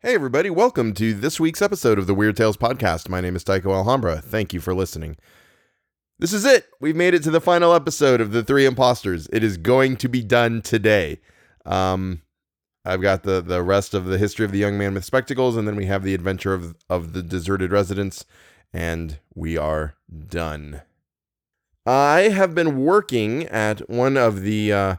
Hey, everybody, welcome to this week's episode of the Weird Tales Podcast. My name is Tycho Alhambra. Thank you for listening. This is it. We've made it to the final episode of The Three Imposters. It is going to be done today. Um, I've got the, the rest of the history of the young man with spectacles, and then we have the adventure of, of the deserted residence, and we are done. I have been working at one of the uh,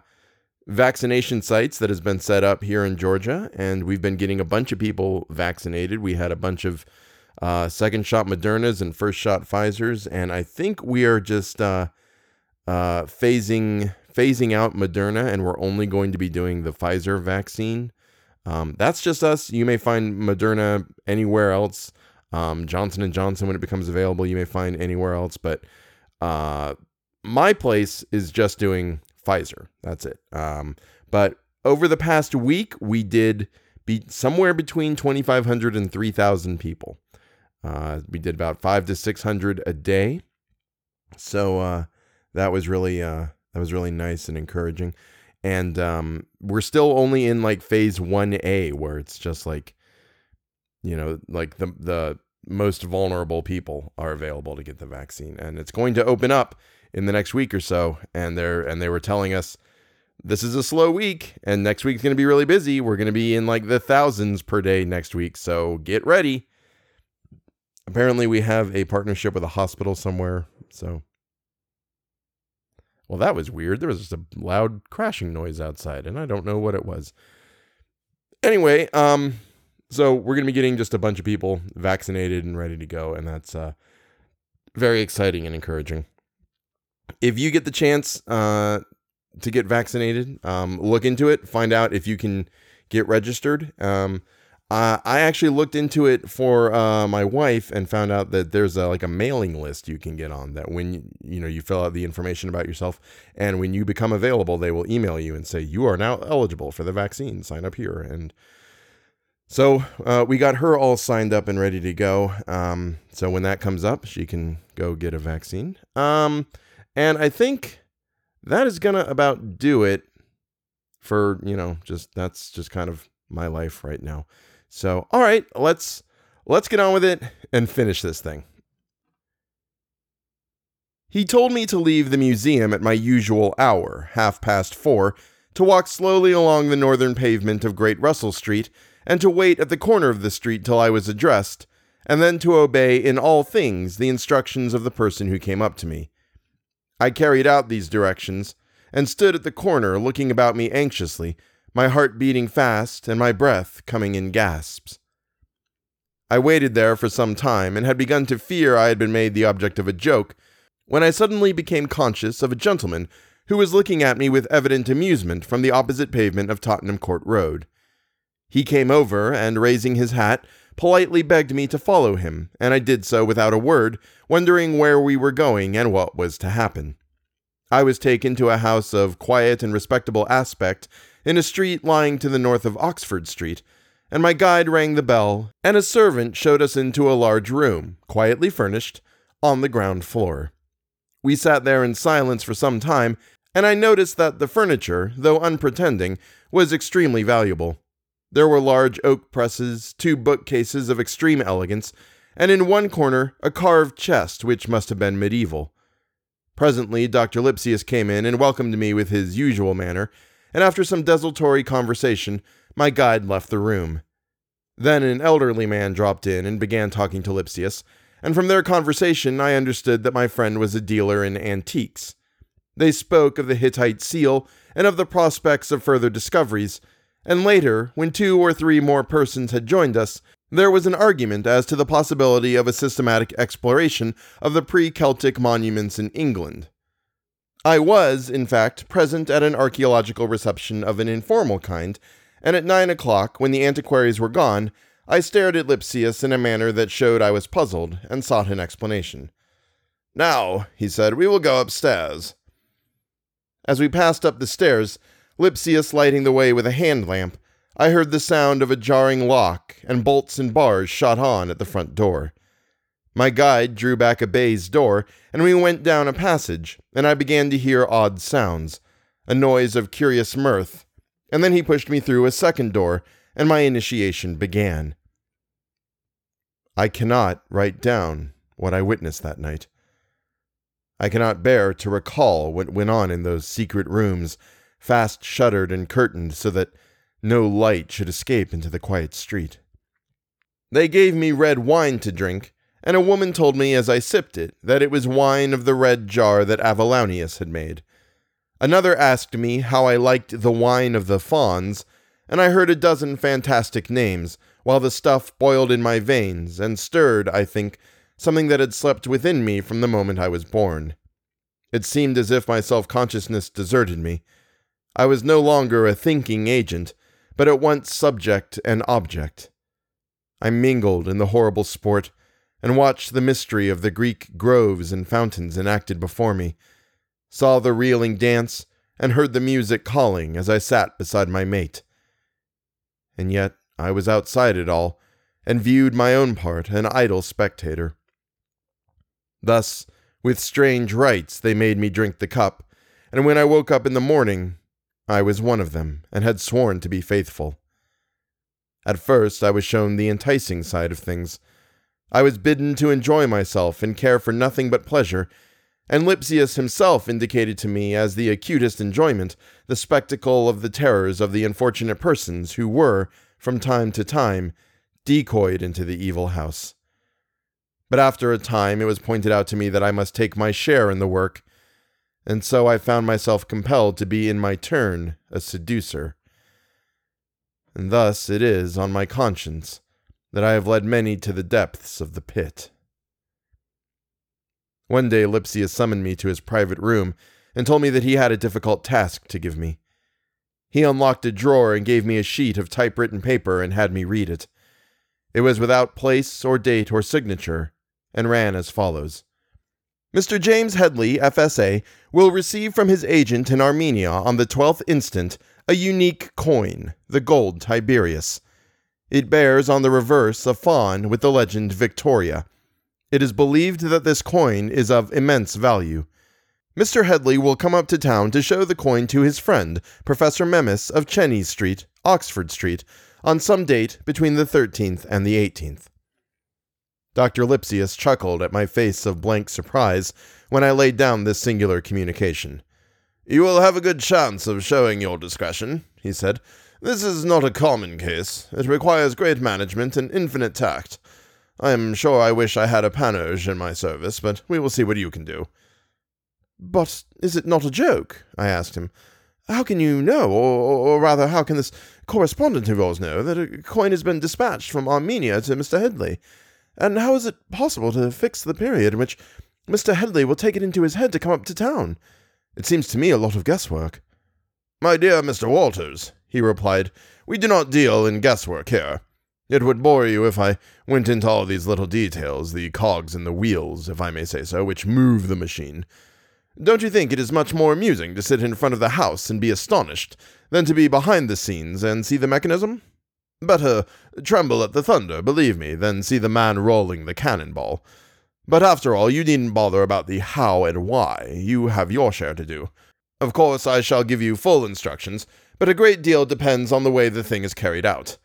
vaccination sites that has been set up here in Georgia, and we've been getting a bunch of people vaccinated. We had a bunch of uh, second shot Modernas and first shot Pfizer's, and I think we are just uh, uh, phasing phasing out Moderna, and we're only going to be doing the Pfizer vaccine. Um, that's just us. You may find Moderna anywhere else. Um, Johnson and Johnson, when it becomes available, you may find anywhere else. But uh, my place is just doing Pfizer. That's it. Um, but over the past week, we did be somewhere between 2,500 and 3,000 people. Uh, we did about five to 600 a day. So uh, that was really uh, that was really nice and encouraging. And um, we're still only in like phase 1A, where it's just like, you know, like the the most vulnerable people are available to get the vaccine, and it's going to open up in the next week or so. And they're and they were telling us this is a slow week, and next week's going to be really busy. We're going to be in like the thousands per day next week, so get ready. Apparently, we have a partnership with a hospital somewhere, so. Well, that was weird. There was just a loud crashing noise outside, and I don't know what it was. Anyway, um, so we're gonna be getting just a bunch of people vaccinated and ready to go, and that's uh, very exciting and encouraging if you get the chance uh, to get vaccinated, um, look into it. Find out if you can get registered. Um, uh, I actually looked into it for uh, my wife and found out that there's a, like a mailing list you can get on. That when you, you know you fill out the information about yourself, and when you become available, they will email you and say you are now eligible for the vaccine. Sign up here and. So uh, we got her all signed up and ready to go. Um, so when that comes up, she can go get a vaccine. Um, and I think that is going to about do it for, you know, just that's just kind of my life right now. So, all right, let's let's get on with it and finish this thing. He told me to leave the museum at my usual hour, half past four, to walk slowly along the northern pavement of Great Russell Street, and to wait at the corner of the street till I was addressed, and then to obey in all things the instructions of the person who came up to me. I carried out these directions and stood at the corner looking about me anxiously, my heart beating fast and my breath coming in gasps. I waited there for some time and had begun to fear I had been made the object of a joke when I suddenly became conscious of a gentleman who was looking at me with evident amusement from the opposite pavement of Tottenham Court Road. He came over and, raising his hat, politely begged me to follow him, and I did so without a word, wondering where we were going and what was to happen. I was taken to a house of quiet and respectable aspect in a street lying to the north of Oxford Street, and my guide rang the bell, and a servant showed us into a large room, quietly furnished, on the ground floor. We sat there in silence for some time, and I noticed that the furniture, though unpretending, was extremely valuable. There were large oak presses, two bookcases of extreme elegance, and in one corner a carved chest which must have been medieval. Presently, Dr. Lipsius came in and welcomed me with his usual manner, and after some desultory conversation, my guide left the room. Then an elderly man dropped in and began talking to Lipsius, and from their conversation I understood that my friend was a dealer in antiques. They spoke of the Hittite seal and of the prospects of further discoveries, and later, when two or three more persons had joined us, there was an argument as to the possibility of a systematic exploration of the pre Celtic monuments in England. I was, in fact, present at an archaeological reception of an informal kind, and at nine o'clock, when the antiquaries were gone, I stared at Lipsius in a manner that showed I was puzzled and sought an explanation. Now, he said, we will go upstairs. As we passed up the stairs, Lipsius lighting the way with a hand lamp, I heard the sound of a jarring lock, and bolts and bars shot on at the front door. My guide drew back a baize door, and we went down a passage, and I began to hear odd sounds, a noise of curious mirth, and then he pushed me through a second door, and my initiation began. I cannot write down what I witnessed that night. I cannot bear to recall what went on in those secret rooms, fast shuttered and curtained so that no light should escape into the quiet street. They gave me red wine to drink, and a woman told me as I sipped it that it was wine of the red jar that Avallaunius had made. Another asked me how I liked the wine of the fauns, and I heard a dozen fantastic names, while the stuff boiled in my veins and stirred, I think, something that had slept within me from the moment I was born. It seemed as if my self consciousness deserted me. I was no longer a thinking agent, but at once subject and object. I mingled in the horrible sport, and watched the mystery of the Greek groves and fountains enacted before me, saw the reeling dance, and heard the music calling as I sat beside my mate. And yet I was outside it all, and viewed my own part an idle spectator. Thus, with strange rites, they made me drink the cup, and when I woke up in the morning, I was one of them, and had sworn to be faithful. At first, I was shown the enticing side of things. I was bidden to enjoy myself and care for nothing but pleasure, and Lipsius himself indicated to me as the acutest enjoyment the spectacle of the terrors of the unfortunate persons who were, from time to time, decoyed into the evil house. But after a time, it was pointed out to me that I must take my share in the work, and so I found myself compelled to be in my turn a seducer. And thus it is on my conscience that I have led many to the depths of the pit. One day Lipsius summoned me to his private room and told me that he had a difficult task to give me. He unlocked a drawer and gave me a sheet of typewritten paper and had me read it. It was without place or date or signature, and ran as follows Mr. James Headley, FSA, will receive from his agent in Armenia on the 12th instant a unique coin, the gold Tiberius. It bears on the reverse a fawn with the legend Victoria. It is believed that this coin is of immense value. Mr. Headley will come up to town to show the coin to his friend, Professor Memys of Chenies Street, Oxford Street, on some date between the 13th and the 18th. Dr. Lipsius chuckled at my face of blank surprise when I laid down this singular communication. You will have a good chance of showing your discretion, he said. This is not a common case. It requires great management and infinite tact. I am sure I wish I had a Panurge in my service, but we will see what you can do. But is it not a joke? I asked him. How can you know, or, or, rather, how can this correspondent of yours know, that a coin has been dispatched from Armenia to Mr. Headley? And how is it possible to fix the period in which Mr. Headley will take it into his head to come up to town? It seems to me a lot of guesswork. My dear Mr. Walters, he replied, we do not deal in guesswork here. It would bore you if I went into all these little details, the cogs and the wheels, if I may say so, which move the machine. Don't you think it is much more amusing to sit in front of the house and be astonished than to be behind the scenes and see the mechanism? Better tremble at the thunder, believe me, than see the man rolling the cannonball. But after all, you needn't bother about the how and why. You have your share to do. Of course, I shall give you full instructions, but a great deal depends on the way the thing is carried out.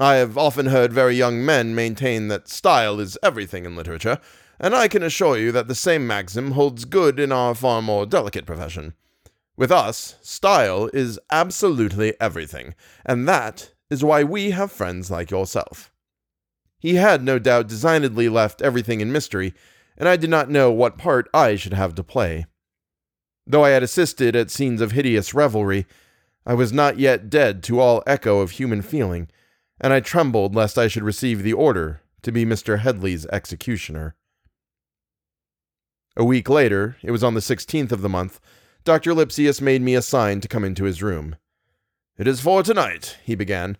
I have often heard very young men maintain that style is everything in literature, and I can assure you that the same maxim holds good in our far more delicate profession. With us, style is absolutely everything, and that is why we have friends like yourself. He had no doubt designedly left everything in mystery, and I did not know what part I should have to play. Though I had assisted at scenes of hideous revelry, I was not yet dead to all echo of human feeling, and I trembled lest I should receive the order to be Mr. Headley's executioner. A week later, it was on the 16th of the month, Dr. Lipsius made me a sign to come into his room. It is for tonight, he began.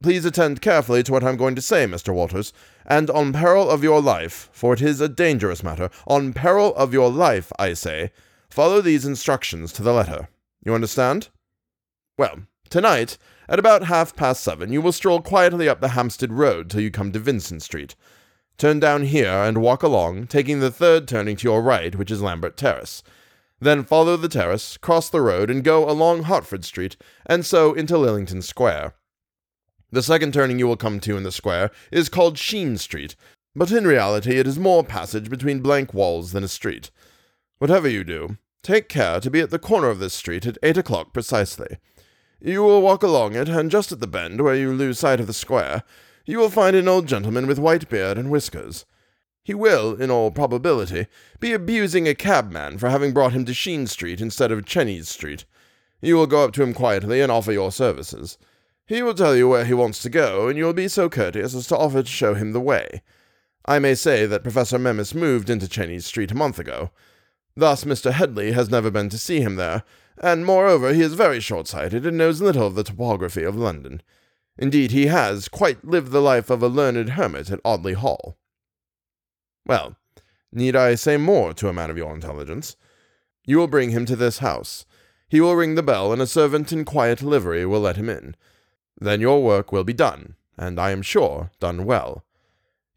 Please attend carefully to what I'm going to say, Mr. Walters, and on peril of your life, for it is a dangerous matter, on peril of your life, I say, follow these instructions to the letter. You understand? Well, tonight, at about half past seven, you will stroll quietly up the Hampstead Road till you come to Vincent Street. Turn down here and walk along, taking the third turning to your right, which is Lambert Terrace. Then follow the terrace, cross the road, and go along Hartford Street, and so into Lillington Square. The second turning you will come to in the square is called Sheen Street, but in reality it is more passage between blank walls than a street. Whatever you do, take care to be at the corner of this street at eight o'clock precisely. You will walk along it, and just at the bend where you lose sight of the square, you will find an old gentleman with white beard and whiskers. He will, in all probability, be abusing a cabman for having brought him to Sheen Street instead of Chenies Street. You will go up to him quietly and offer your services. He will tell you where he wants to go, and you will be so courteous as to offer to show him the way. I may say that Professor Memys moved into Chenies Street a month ago. Thus, Mr. Headley has never been to see him there, and moreover, he is very short sighted and knows little of the topography of London. Indeed, he has quite lived the life of a learned hermit at Audley Hall. Well, need I say more to a man of your intelligence? You will bring him to this house. He will ring the bell, and a servant in quiet livery will let him in. Then your work will be done, and I am sure done well.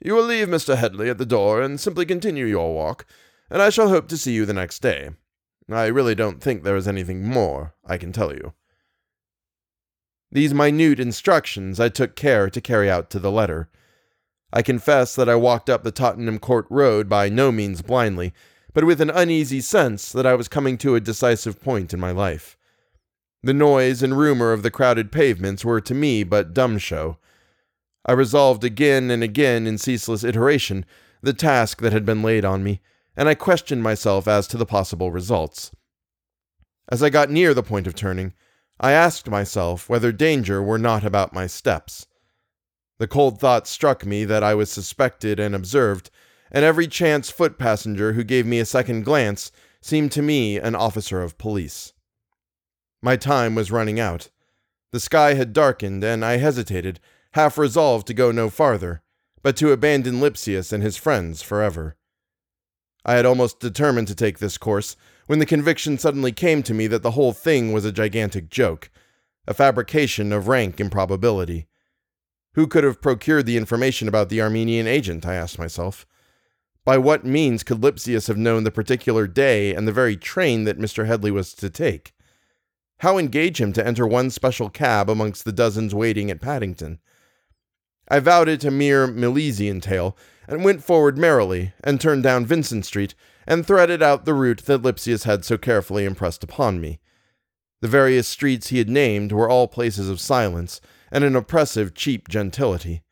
You will leave Mr. Headley at the door and simply continue your walk, and I shall hope to see you the next day. I really don't think there is anything more I can tell you. These minute instructions I took care to carry out to the letter. I confess that I walked up the Tottenham Court Road by no means blindly, but with an uneasy sense that I was coming to a decisive point in my life. The noise and rumor of the crowded pavements were to me but dumb show. I resolved again and again in ceaseless iteration the task that had been laid on me, and I questioned myself as to the possible results. As I got near the point of turning, I asked myself whether danger were not about my steps. The cold thought struck me that I was suspected and observed, and every chance foot passenger who gave me a second glance seemed to me an officer of police. My time was running out. The sky had darkened, and I hesitated, half resolved to go no farther, but to abandon Lipsius and his friends forever. I had almost determined to take this course when the conviction suddenly came to me that the whole thing was a gigantic joke, a fabrication of rank improbability. Who could have procured the information about the Armenian agent, I asked myself. By what means could Lipsius have known the particular day and the very train that Mr. Headley was to take? How engage him to enter one special cab amongst the dozens waiting at Paddington? I vowed it a mere Milesian tale, and went forward merrily, and turned down Vincent Street, and threaded out the route that Lipsius had so carefully impressed upon me. The various streets he had named were all places of silence, and an oppressive, cheap gentility.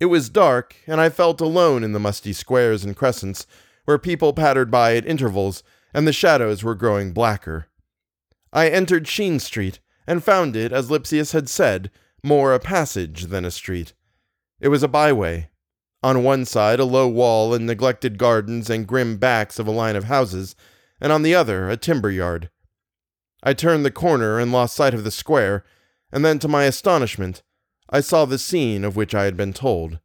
It was dark, and I felt alone in the musty squares and crescents, where people pattered by at intervals, and the shadows were growing blacker. I entered Sheen Street, and found it, as Lipsius had said, more a passage than a street. It was a byway, on one side, a low wall and neglected gardens and grim backs of a line of houses, and on the other, a timber yard. I turned the corner and lost sight of the square, and then, to my astonishment, I saw the scene of which I had been told.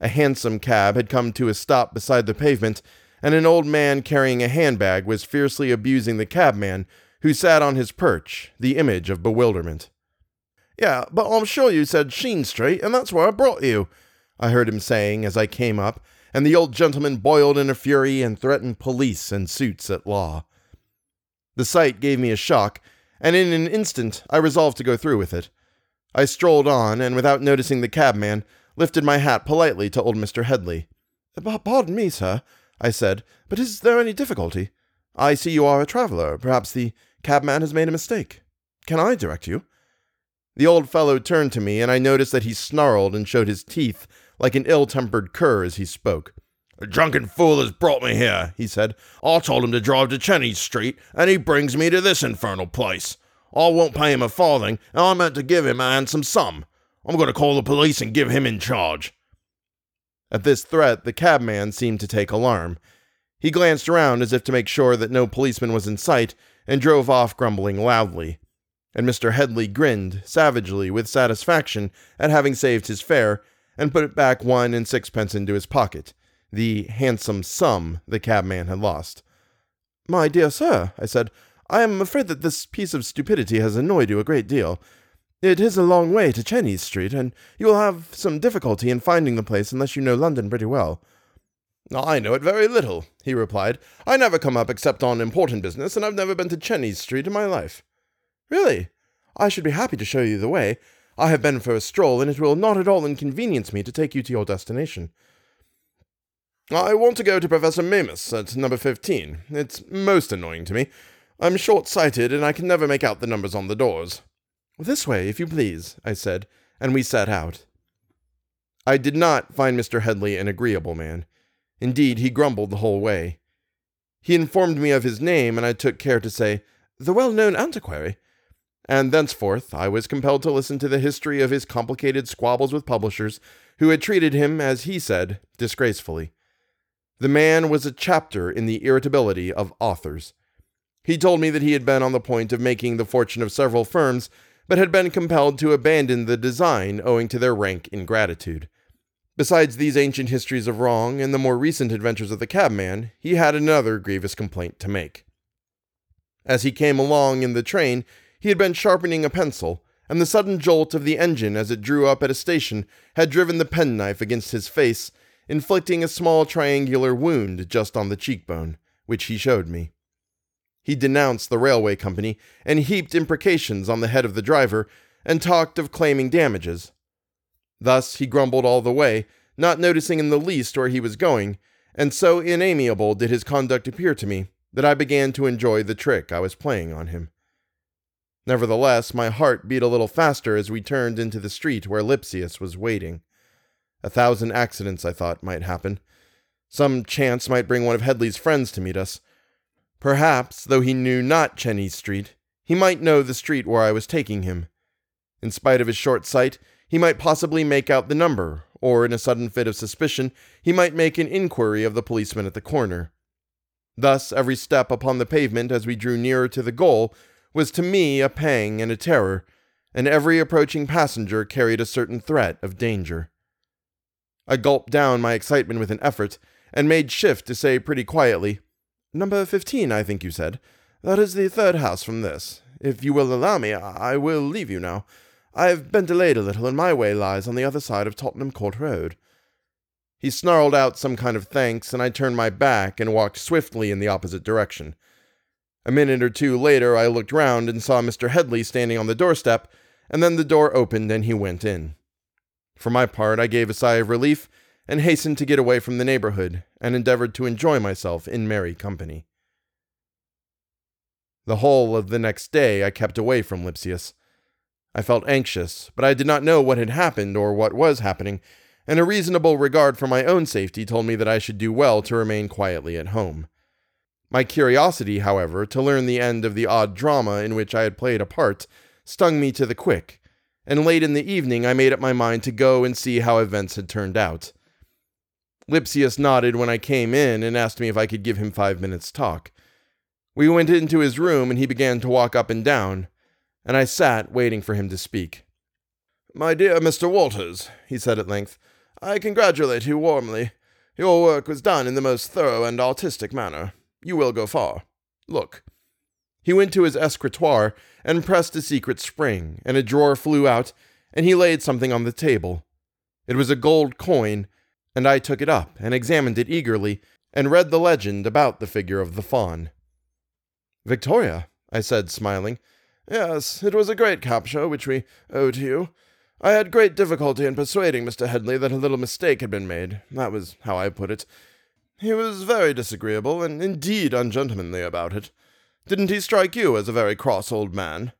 A hansom cab had come to a stop beside the pavement, and an old man carrying a handbag was fiercely abusing the cabman, who sat on his perch, the image of bewilderment. Yeah, but I'm sure you said Sheen Street, and that's where I brought you, I heard him saying as I came up, and the old gentleman boiled in a fury and threatened police and suits at law. The sight gave me a shock, and in an instant I resolved to go through with it. I strolled on, and without noticing the cabman, lifted my hat politely to old Mr. Headley. Pardon me, sir, I said, but is there any difficulty? I see you are a traveller. Perhaps the cabman has made a mistake. Can I direct you? The old fellow turned to me, and I noticed that he snarled and showed his teeth like an ill tempered cur as he spoke. A drunken fool has brought me here, he said. I told him to drive to Chenies Street, and he brings me to this infernal place. I won't pay him a farthing, and I meant to give him a handsome sum. I'm going to call the police and give him in charge. At this threat, the cabman seemed to take alarm. He glanced around as if to make sure that no policeman was in sight, and drove off grumbling loudly. And Mr. Headley grinned savagely with satisfaction at having saved his fare and put back one and sixpence into his pocket, the handsome sum the cabman had lost. My dear sir, I said, I am afraid that this piece of stupidity has annoyed you a great deal. It is a long way to Chenies Street, and you will have some difficulty in finding the place unless you know London pretty well. I know it very little, he replied. I never come up except on important business, and I've never been to Chenies Street in my life. Really? I should be happy to show you the way. I have been for a stroll, and it will not at all inconvenience me to take you to your destination. I want to go to Professor Mamus at number 15. It's most annoying to me. I'm short sighted, and I can never make out the numbers on the doors. This way, if you please, I said, and we set out. I did not find Mr. Headley an agreeable man. Indeed, he grumbled the whole way. He informed me of his name, and I took care to say, The well known antiquary. And thenceforth I was compelled to listen to the history of his complicated squabbles with publishers, who had treated him, as he said, disgracefully. The man was a chapter in the irritability of authors. He told me that he had been on the point of making the fortune of several firms, but had been compelled to abandon the design owing to their rank ingratitude. Besides these ancient histories of wrong and the more recent adventures of the cabman, he had another grievous complaint to make. As he came along in the train, he had been sharpening a pencil, and the sudden jolt of the engine as it drew up at a station had driven the penknife against his face, inflicting a small triangular wound just on the cheekbone, which he showed me. He denounced the railway company and heaped imprecations on the head of the driver and talked of claiming damages. Thus he grumbled all the way, not noticing in the least where he was going, and so inamiable did his conduct appear to me that I began to enjoy the trick I was playing on him. Nevertheless, my heart beat a little faster as we turned into the street where Lipsius was waiting. A thousand accidents, I thought, might happen. Some chance might bring one of Headley's friends to meet us. Perhaps, though he knew not Chenies Street, he might know the street where I was taking him. In spite of his short sight, he might possibly make out the number, or in a sudden fit of suspicion, he might make an inquiry of the policeman at the corner. Thus, every step upon the pavement as we drew nearer to the goal was to me a pang and a terror, and every approaching passenger carried a certain threat of danger. I gulped down my excitement with an effort, and made shift to say pretty quietly, Number fifteen, I think you said. That is the third house from this. If you will allow me, I will leave you now. I have been delayed a little, and my way lies on the other side of Tottenham Court Road. He snarled out some kind of thanks, and I turned my back and walked swiftly in the opposite direction. A minute or two later, I looked round and saw Mr. Headley standing on the doorstep, and then the door opened and he went in. For my part, I gave a sigh of relief and hastened to get away from the neighborhood and endeavored to enjoy myself in merry company. The whole of the next day I kept away from Lipsius. I felt anxious, but I did not know what had happened or what was happening, and a reasonable regard for my own safety told me that I should do well to remain quietly at home. My curiosity, however, to learn the end of the odd drama in which I had played a part stung me to the quick, and late in the evening I made up my mind to go and see how events had turned out. Lipsius nodded when I came in and asked me if I could give him five minutes' talk. We went into his room and he began to walk up and down, and I sat waiting for him to speak. My dear Mr. Walters, he said at length, I congratulate you warmly. Your work was done in the most thorough and artistic manner. You will go far. Look. He went to his escritoire and pressed a secret spring, and a drawer flew out, and he laid something on the table. It was a gold coin, and I took it up and examined it eagerly, and read the legend about the figure of the faun. Victoria, I said, smiling. Yes, it was a great capture which we owe to you. I had great difficulty in persuading Mr. Headley that a little mistake had been made. That was how I put it. He was very disagreeable, and indeed ungentlemanly about it. Didn't he strike you as a very cross old man?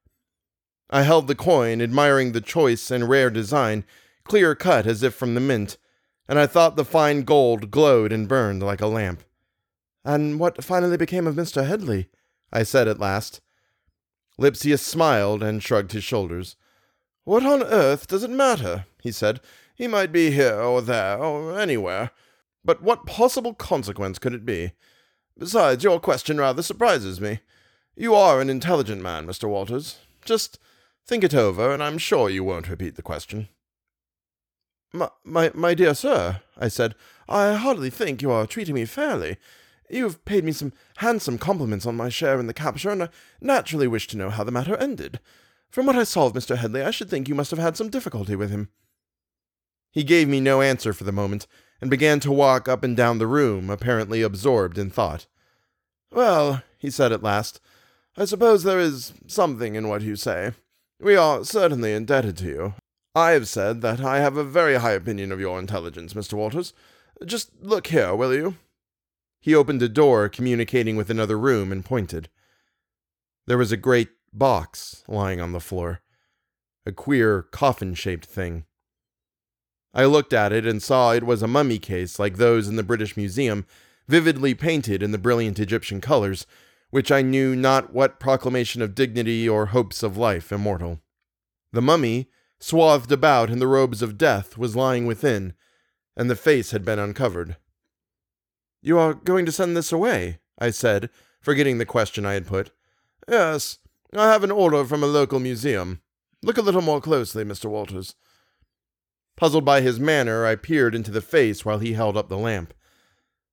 I held the coin, admiring the choice and rare design, clear cut as if from the mint, and I thought the fine gold glowed and burned like a lamp. And what finally became of Mr. Headley? I said at last. Lipsius smiled and shrugged his shoulders. What on earth does it matter? he said. He might be here or there or anywhere. But what possible consequence could it be? Besides, your question rather surprises me. You are an intelligent man, Mr. Walters. Just think it over, and I'm sure you won't repeat the question. My, my, my dear sir, I said, I hardly think you are treating me fairly. You have paid me some handsome compliments on my share in the capture, and I naturally wish to know how the matter ended. From what I saw of Mr. Headley, I should think you must have had some difficulty with him. He gave me no answer for the moment, and began to walk up and down the room, apparently absorbed in thought. Well, he said at last, I suppose there is something in what you say. We are certainly indebted to you. I have said that I have a very high opinion of your intelligence, Mr. Walters. Just look here, will you? He opened a door communicating with another room and pointed. There was a great box lying on the floor, a queer coffin shaped thing. I looked at it and saw it was a mummy case like those in the British Museum, vividly painted in the brilliant Egyptian colors, which I knew not what proclamation of dignity or hopes of life immortal. The mummy, swathed about in the robes of death, was lying within, and the face had been uncovered. You are going to send this away? I said, forgetting the question I had put. Yes, I have an order from a local museum. Look a little more closely, Mr. Walters. Puzzled by his manner, I peered into the face while he held up the lamp.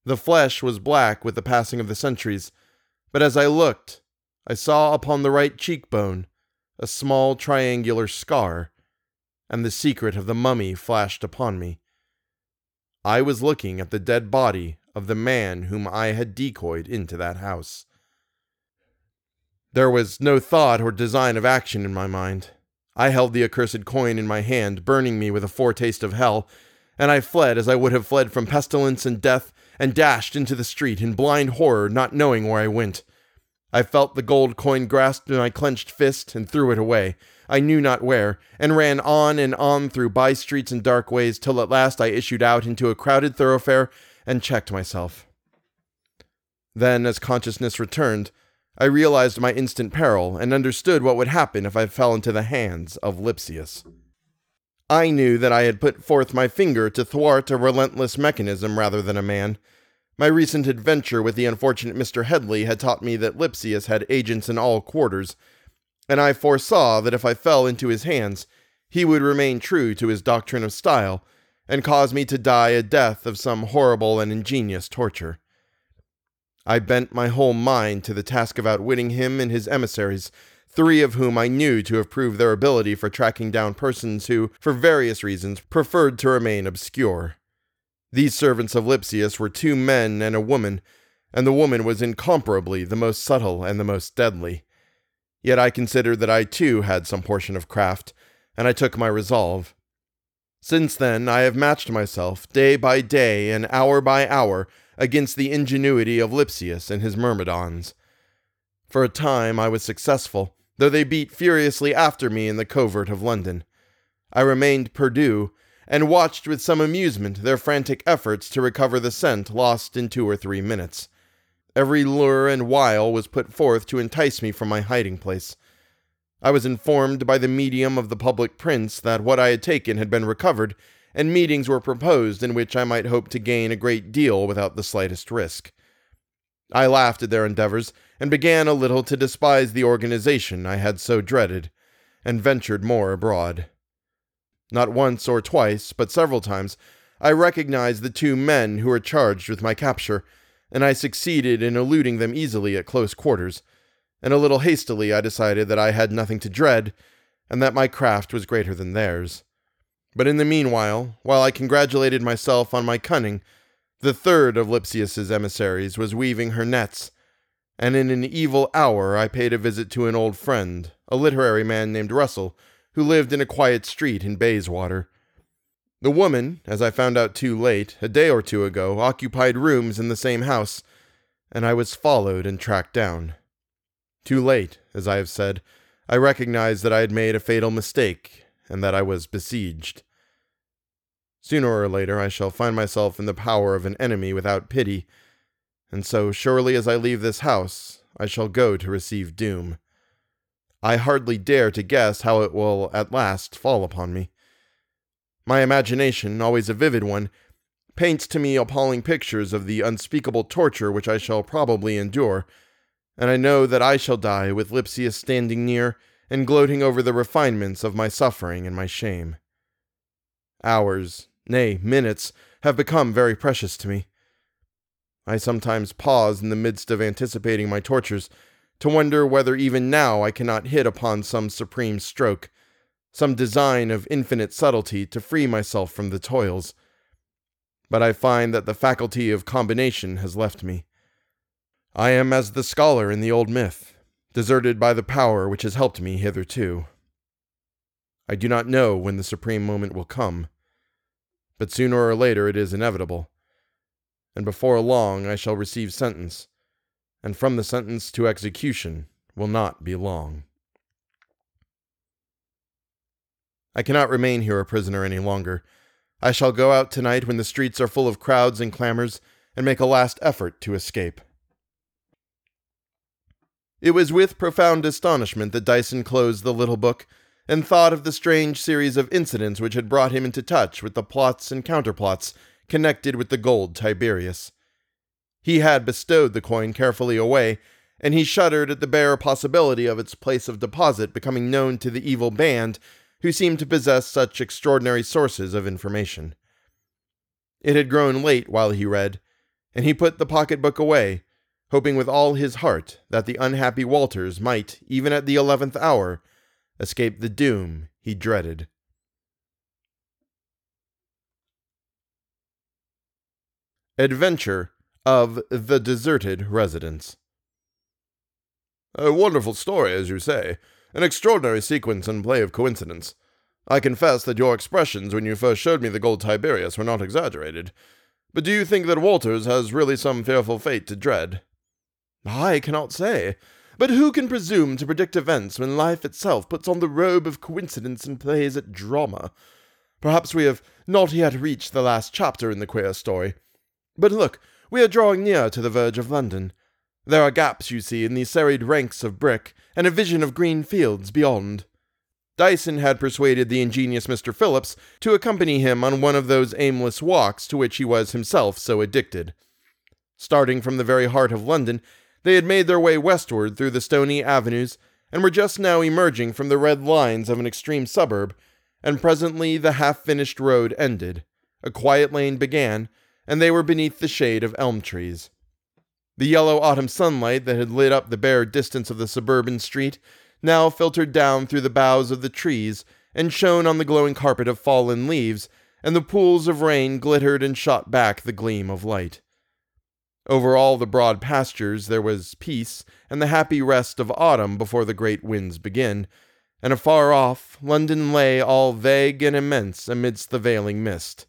The flesh was black with the passing of the centuries, but as I looked, I saw upon the right cheekbone a small triangular scar, and the secret of the mummy flashed upon me. I was looking at the dead body of the man whom I had decoyed into that house. There was no thought or design of action in my mind. I held the accursed coin in my hand, burning me with a foretaste of hell, and I fled as I would have fled from pestilence and death, and dashed into the street in blind horror, not knowing where I went. I felt the gold coin grasped in my clenched fist and threw it away, I knew not where, and ran on and on through by streets and dark ways till at last I issued out into a crowded thoroughfare and checked myself. Then, as consciousness returned, I realized my instant peril and understood what would happen if I fell into the hands of Lipsius. I knew that I had put forth my finger to thwart a relentless mechanism rather than a man. My recent adventure with the unfortunate Mr. Headley had taught me that Lipsius had agents in all quarters, and I foresaw that if I fell into his hands, he would remain true to his doctrine of style and cause me to die a death of some horrible and ingenious torture. I bent my whole mind to the task of outwitting him and his emissaries, three of whom I knew to have proved their ability for tracking down persons who, for various reasons, preferred to remain obscure. These servants of Lipsius were two men and a woman, and the woman was incomparably the most subtle and the most deadly. Yet I considered that I too had some portion of craft, and I took my resolve. Since then, I have matched myself, day by day and hour by hour, against the ingenuity of Lipsius and his myrmidons. For a time I was successful, though they beat furiously after me in the covert of London. I remained perdu, and watched with some amusement their frantic efforts to recover the scent lost in two or three minutes. Every lure and wile was put forth to entice me from my hiding place. I was informed by the medium of the public prints that what I had taken had been recovered, and meetings were proposed in which I might hope to gain a great deal without the slightest risk. I laughed at their endeavors, and began a little to despise the organization I had so dreaded, and ventured more abroad. Not once or twice, but several times, I recognized the two men who were charged with my capture, and I succeeded in eluding them easily at close quarters, and a little hastily I decided that I had nothing to dread, and that my craft was greater than theirs. But in the meanwhile, while I congratulated myself on my cunning, the third of Lipsius's emissaries was weaving her nets, and in an evil hour I paid a visit to an old friend, a literary man named Russell, who lived in a quiet street in Bayswater. The woman, as I found out too late, a day or two ago, occupied rooms in the same house, and I was followed and tracked down. Too late, as I have said, I recognized that I had made a fatal mistake and that I was besieged. Sooner or later, I shall find myself in the power of an enemy without pity, and so surely as I leave this house, I shall go to receive doom. I hardly dare to guess how it will at last fall upon me. My imagination, always a vivid one, paints to me appalling pictures of the unspeakable torture which I shall probably endure, and I know that I shall die with Lipsius standing near and gloating over the refinements of my suffering and my shame. Hours, nay, minutes, have become very precious to me. I sometimes pause in the midst of anticipating my tortures to wonder whether even now I cannot hit upon some supreme stroke, some design of infinite subtlety to free myself from the toils. But I find that the faculty of combination has left me. I am as the scholar in the old myth, deserted by the power which has helped me hitherto. I do not know when the supreme moment will come, but sooner or later it is inevitable, and before long I shall receive sentence, and from the sentence to execution will not be long. I cannot remain here a prisoner any longer. I shall go out tonight when the streets are full of crowds and clamors, and make a last effort to escape. It was with profound astonishment that Dyson closed the little book and thought of the strange series of incidents which had brought him into touch with the plots and counterplots connected with the gold Tiberius. He had bestowed the coin carefully away, and he shuddered at the bare possibility of its place of deposit becoming known to the evil band who seemed to possess such extraordinary sources of information. It had grown late while he read, and he put the pocketbook away, hoping with all his heart that the unhappy Walters might, even at the eleventh hour, escape the doom he dreaded. Adventure of the Deserted Residence. A wonderful story, as you say, an extraordinary sequence and play of coincidence. I confess that your expressions when you first showed me the gold Tiberius were not exaggerated. But do you think that Walters has really some fearful fate to dread? I cannot say. But who can presume to predict events when life itself puts on the robe of coincidence and plays at drama? Perhaps we have not yet reached the last chapter in the queer story. But look, we are drawing near to the verge of London. There are gaps, you see, in the serried ranks of brick, and a vision of green fields beyond. Dyson had persuaded the ingenious Mr. Phillips to accompany him on one of those aimless walks to which he was himself so addicted. Starting from the very heart of London, they had made their way westward through the stony avenues and were just now emerging from the red lines of an extreme suburb, and presently the half finished road ended, a quiet lane began, and they were beneath the shade of elm trees. The yellow autumn sunlight that had lit up the bare distance of the suburban street now filtered down through the boughs of the trees and shone on the glowing carpet of fallen leaves, and the pools of rain glittered and shot back the gleam of light. Over all the broad pastures there was peace and the happy rest of autumn before the great winds begin, and afar off London lay all vague and immense amidst the veiling mist.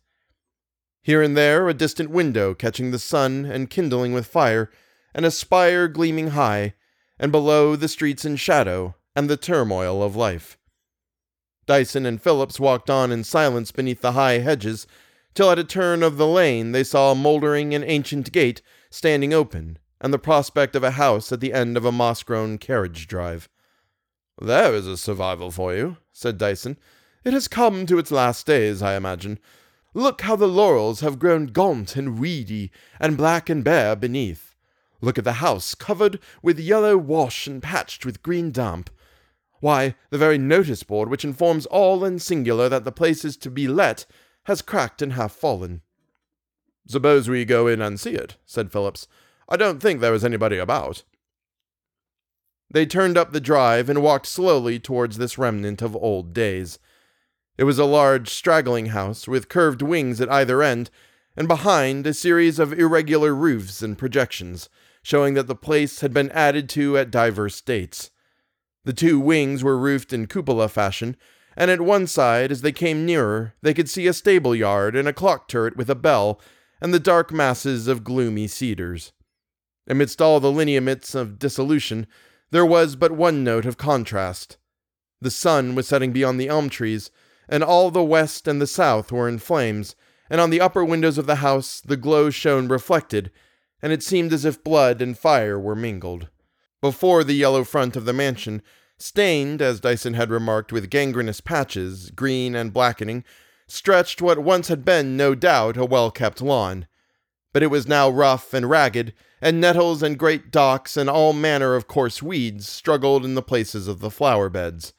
Here and there a distant window catching the sun and kindling with fire, and a spire gleaming high, and below the streets in shadow and the turmoil of life. Dyson and Phillips walked on in silence beneath the high hedges, till at a turn of the lane they saw a mouldering and ancient gate standing open, and the prospect of a house at the end of a moss grown carriage drive. There is a survival for you, said Dyson. It has come to its last days, I imagine. Look how the laurels have grown gaunt and weedy, and black and bare beneath. Look at the house, covered with yellow wash and patched with green damp. Why, the very notice board which informs all and singular that the place is to be let has cracked and half fallen. Suppose we go in and see it, said Phillips. I don't think there is anybody about. They turned up the drive and walked slowly towards this remnant of old days. It was a large, straggling house with curved wings at either end, and behind a series of irregular roofs and projections, showing that the place had been added to at diverse dates. The two wings were roofed in cupola fashion, and at one side, as they came nearer, they could see a stable yard and a clock turret with a bell and the dark masses of gloomy cedars. Amidst all the lineaments of dissolution, there was but one note of contrast. The sun was setting beyond the elm trees, and all the west and the south were in flames, and on the upper windows of the house the glow shone reflected, and it seemed as if blood and fire were mingled. Before the yellow front of the mansion, stained, as Dyson had remarked, with gangrenous patches, green and blackening, stretched what once had been, no doubt, a well kept lawn. But it was now rough and ragged, and nettles and great docks and all manner of coarse weeds struggled in the places of the flower beds.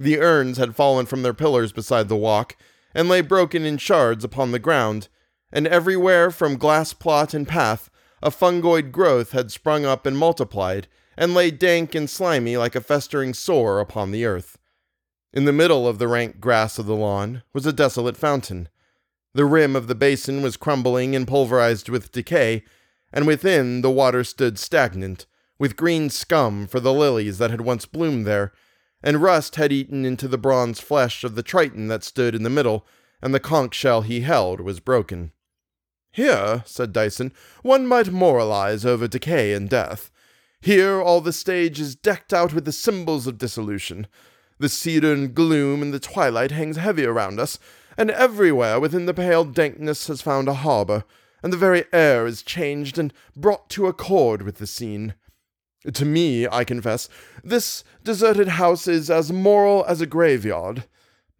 The urns had fallen from their pillars beside the walk, and lay broken in shards upon the ground, and everywhere from glass plot and path a fungoid growth had sprung up and multiplied, and lay dank and slimy like a festering sore upon the earth. In the middle of the rank grass of the lawn was a desolate fountain. The rim of the basin was crumbling and pulverized with decay, and within the water stood stagnant, with green scum for the lilies that had once bloomed there, and rust had eaten into the bronze flesh of the Triton that stood in the middle, and the conch shell he held was broken. Here, said Dyson, one might moralize over decay and death. Here all the stage is decked out with the symbols of dissolution. The cedarn gloom in the twilight hangs heavy around us, and everywhere within the pale dankness has found a harbour, and the very air is changed and brought to accord with the scene. To me, I confess, this deserted house is as moral as a graveyard,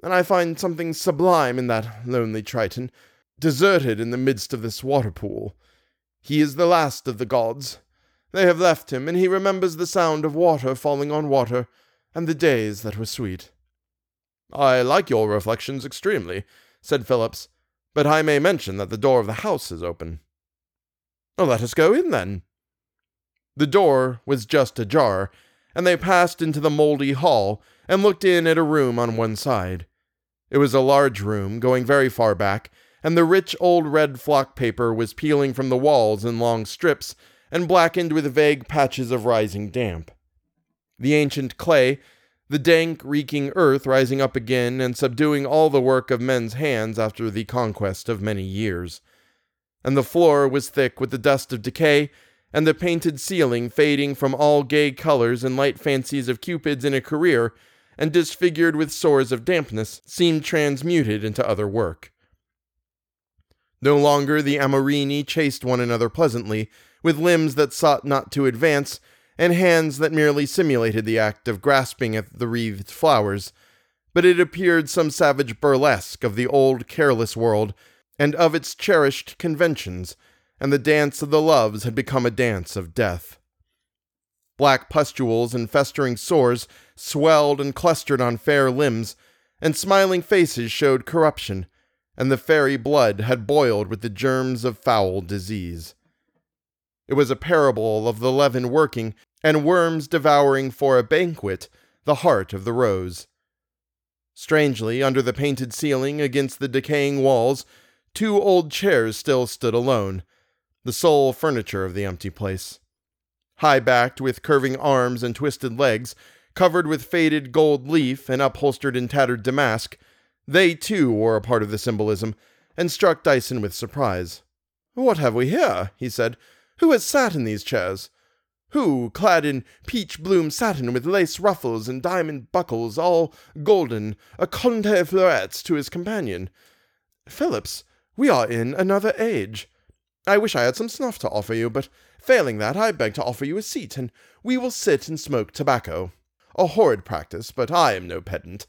and I find something sublime in that lonely Triton, deserted in the midst of this water pool. He is the last of the gods. They have left him, and he remembers the sound of water falling on water, and the days that were sweet. I like your reflections extremely, said Phillips, but I may mention that the door of the house is open. Oh, let us go in, then. The door was just ajar, and they passed into the mouldy hall and looked in at a room on one side. It was a large room, going very far back, and the rich old red flock paper was peeling from the walls in long strips and blackened with vague patches of rising damp. The ancient clay, the dank, reeking earth rising up again and subduing all the work of men's hands after the conquest of many years. And the floor was thick with the dust of decay, and the painted ceiling fading from all gay colors and light fancies of cupids in a career, and disfigured with sores of dampness, seemed transmuted into other work. No longer the Amorini chased one another pleasantly, with limbs that sought not to advance, and hands that merely simulated the act of grasping at the wreathed flowers, but it appeared some savage burlesque of the old careless world, and of its cherished conventions, and the dance of the loves had become a dance of death. Black pustules and festering sores swelled and clustered on fair limbs, and smiling faces showed corruption, and the fairy blood had boiled with the germs of foul disease. It was a parable of the leaven working, and worms devouring for a banquet the heart of the rose. Strangely, under the painted ceiling, against the decaying walls, two old chairs still stood alone, the sole furniture of the empty place. High backed, with curving arms and twisted legs, covered with faded gold leaf and upholstered in tattered damask, they, too, were a part of the symbolism, and struck Dyson with surprise. What have we here? he said. Who has sat in these chairs? Who, clad in peach bloom satin with lace ruffles and diamond buckles, all golden, a conte fleurettes to his companion? Phillips, we are in another age. I wish I had some snuff to offer you, but failing that, I beg to offer you a seat, and we will sit and smoke tobacco. A horrid practice, but I am no pedant.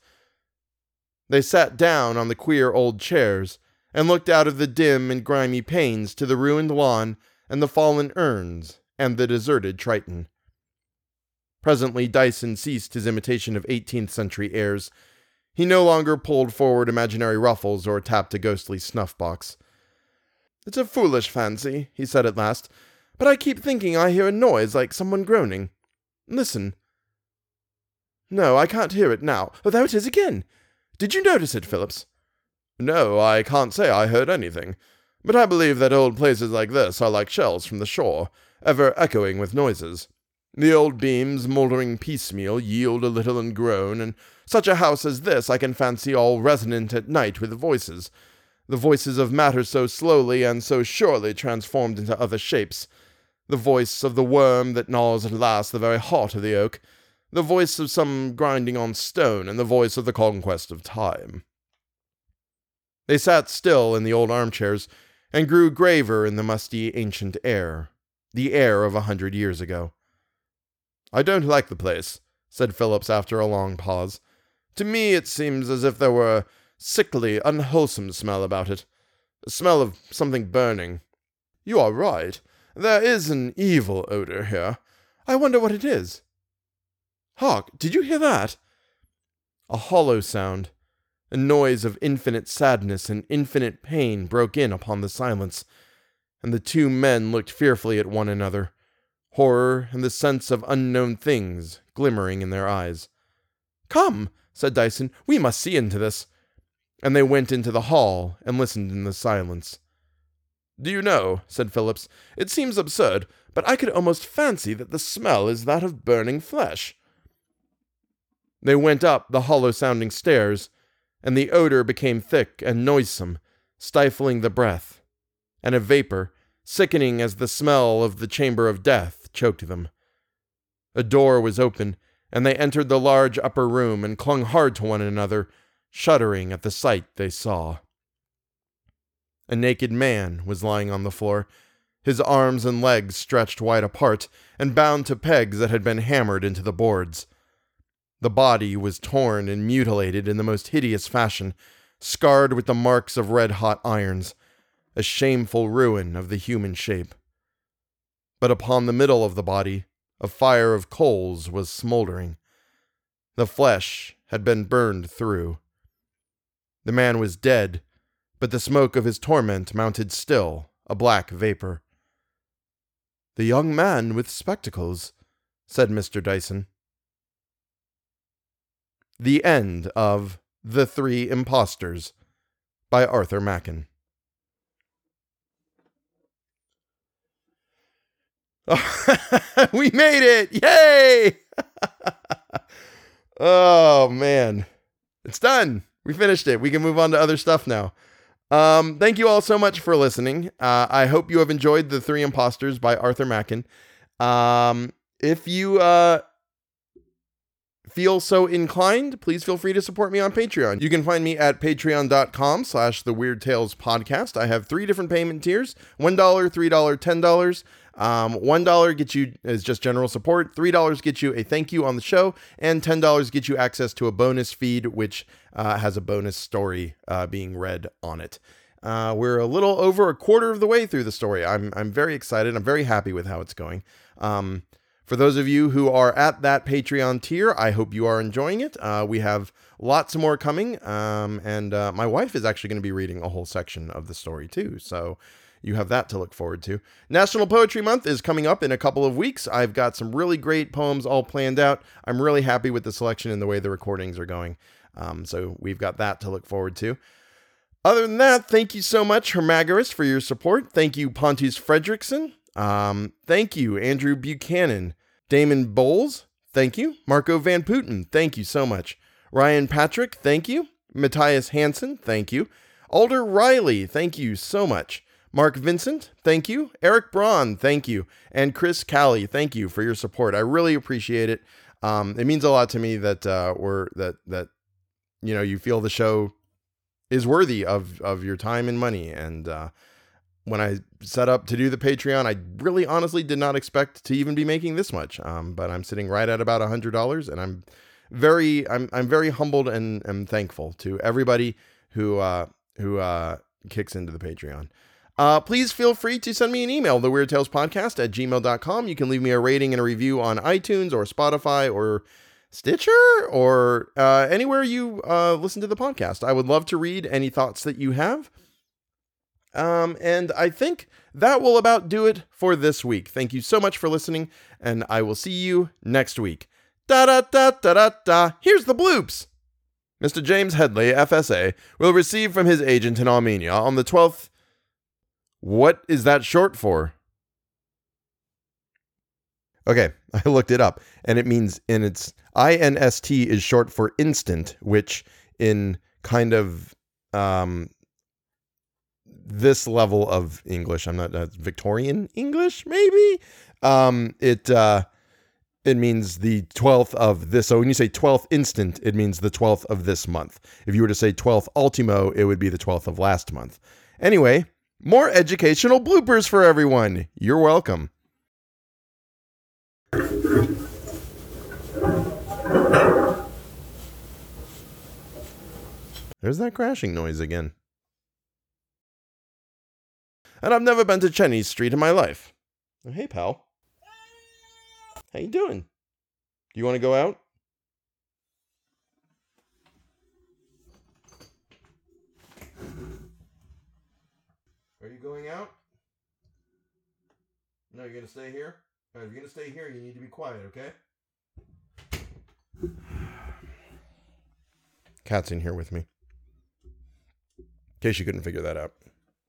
They sat down on the queer old chairs and looked out of the dim and grimy panes to the ruined lawn and the fallen urns and the deserted Triton. Presently Dyson ceased his imitation of 18th century airs. He no longer pulled forward imaginary ruffles or tapped a ghostly snuff box. It's a foolish fancy, he said at last, but I keep thinking I hear a noise like someone groaning. Listen. No, I can't hear it now. Oh, there it is again. Did you notice it, Phillips? No, I can't say I heard anything. But I believe that old places like this are like shells from the shore, ever echoing with noises. The old beams, mouldering piecemeal, yield a little and groan, and such a house as this I can fancy all resonant at night with voices, the voices of matter so slowly and so surely transformed into other shapes, the voice of the worm that gnaws at last the very heart of the oak, the voice of some grinding on stone, and the voice of the conquest of time. They sat still in the old armchairs, and grew graver in the musty ancient air, the air of a hundred years ago. I don't like the place, said Phillips after a long pause. To me it seems as if there were sickly, unwholesome smell about it, a smell of something burning. You are right. There is an evil odor here. I wonder what it is. Hark, did you hear that? A hollow sound, a noise of infinite sadness and infinite pain broke in upon the silence, and the two men looked fearfully at one another, horror and the sense of unknown things glimmering in their eyes. Come, said Dyson, we must see into this. And they went into the hall and listened in the silence. Do you know, said Phillips, it seems absurd, but I could almost fancy that the smell is that of burning flesh. They went up the hollow sounding stairs, and the odor became thick and noisome, stifling the breath, and a vapor, sickening as the smell of the chamber of death, choked them. A door was open, and they entered the large upper room and clung hard to one another, shuddering at the sight they saw. A naked man was lying on the floor, his arms and legs stretched wide apart and bound to pegs that had been hammered into the boards. The body was torn and mutilated in the most hideous fashion, scarred with the marks of red hot irons, a shameful ruin of the human shape. But upon the middle of the body, a fire of coals was smoldering. The flesh had been burned through. The man was dead, but the smoke of his torment mounted still, a black vapor. The young man with spectacles, said Mr. Dyson. The End of The Three Impostors by Arthur Machen. we made it! Yay! oh man. It's done. We finished it. We can move on to other stuff now. Um, thank you all so much for listening. Uh, I hope you have enjoyed The Three Impostors by Arthur Machen. Um, if you uh, feel so inclined, please feel free to support me on Patreon. You can find me at patreon.com slash the Weird Tales Podcast. I have three different payment tiers, $1, $3, $10. Um, $1 gets you is just general support, $3 gets you a thank you on the show, and $10 gets you access to a bonus feed, which uh, has a bonus story uh, being read on it. Uh, we're a little over a quarter of the way through the story. I'm, I'm very excited. I'm very happy with how it's going. Um, for those of you who are at that Patreon tier, I hope you are enjoying it. Uh, we have lots more coming, um, and uh, my wife is actually going to be reading a whole section of the story too. So you have that to look forward to. National Poetry Month is coming up in a couple of weeks. I've got some really great poems all planned out. I'm really happy with the selection and the way the recordings are going. Um, so we've got that to look forward to. Other than that, thank you so much, Hermagoras, for your support. Thank you, Pontus Fredrickson. Um, thank you, Andrew Buchanan. Damon Bowles, thank you. Marco Van Putten, thank you so much. Ryan Patrick, thank you. Matthias Hansen, thank you. Alder Riley, thank you so much. Mark Vincent, thank you. Eric Braun, thank you. And Chris Callie, thank you for your support. I really appreciate it. Um, it means a lot to me that uh, we're that that you know you feel the show is worthy of of your time and money. And uh, when I set up to do the Patreon, I really honestly did not expect to even be making this much. Um, but I'm sitting right at about a hundred dollars, and I'm very I'm I'm very humbled and am thankful to everybody who uh, who uh, kicks into the Patreon. Uh, please feel free to send me an email, the Weird Tales Podcast at gmail.com. You can leave me a rating and a review on iTunes or Spotify or Stitcher or uh, anywhere you uh, listen to the podcast. I would love to read any thoughts that you have. Um, and I think that will about do it for this week. Thank you so much for listening, and I will see you next week. Da da da da da da. Here's the bloops. Mr. James Headley, FSA, will receive from his agent in Armenia on the 12th what is that short for? Okay, I looked it up and it means in its INST is short for instant, which in kind of um this level of English, I'm not uh, Victorian English maybe. Um it uh it means the 12th of this. So when you say 12th instant, it means the 12th of this month. If you were to say 12th ultimo, it would be the 12th of last month. Anyway, more educational bloopers for everyone. You're welcome. There's that crashing noise again. And I've never been to Cheney Street in my life. Hey, pal. How you doing? Do you want to go out? Are you going out? No, you're gonna stay here? Right, if you're gonna stay here, you need to be quiet, okay? Cat's in here with me. In case you couldn't figure that out.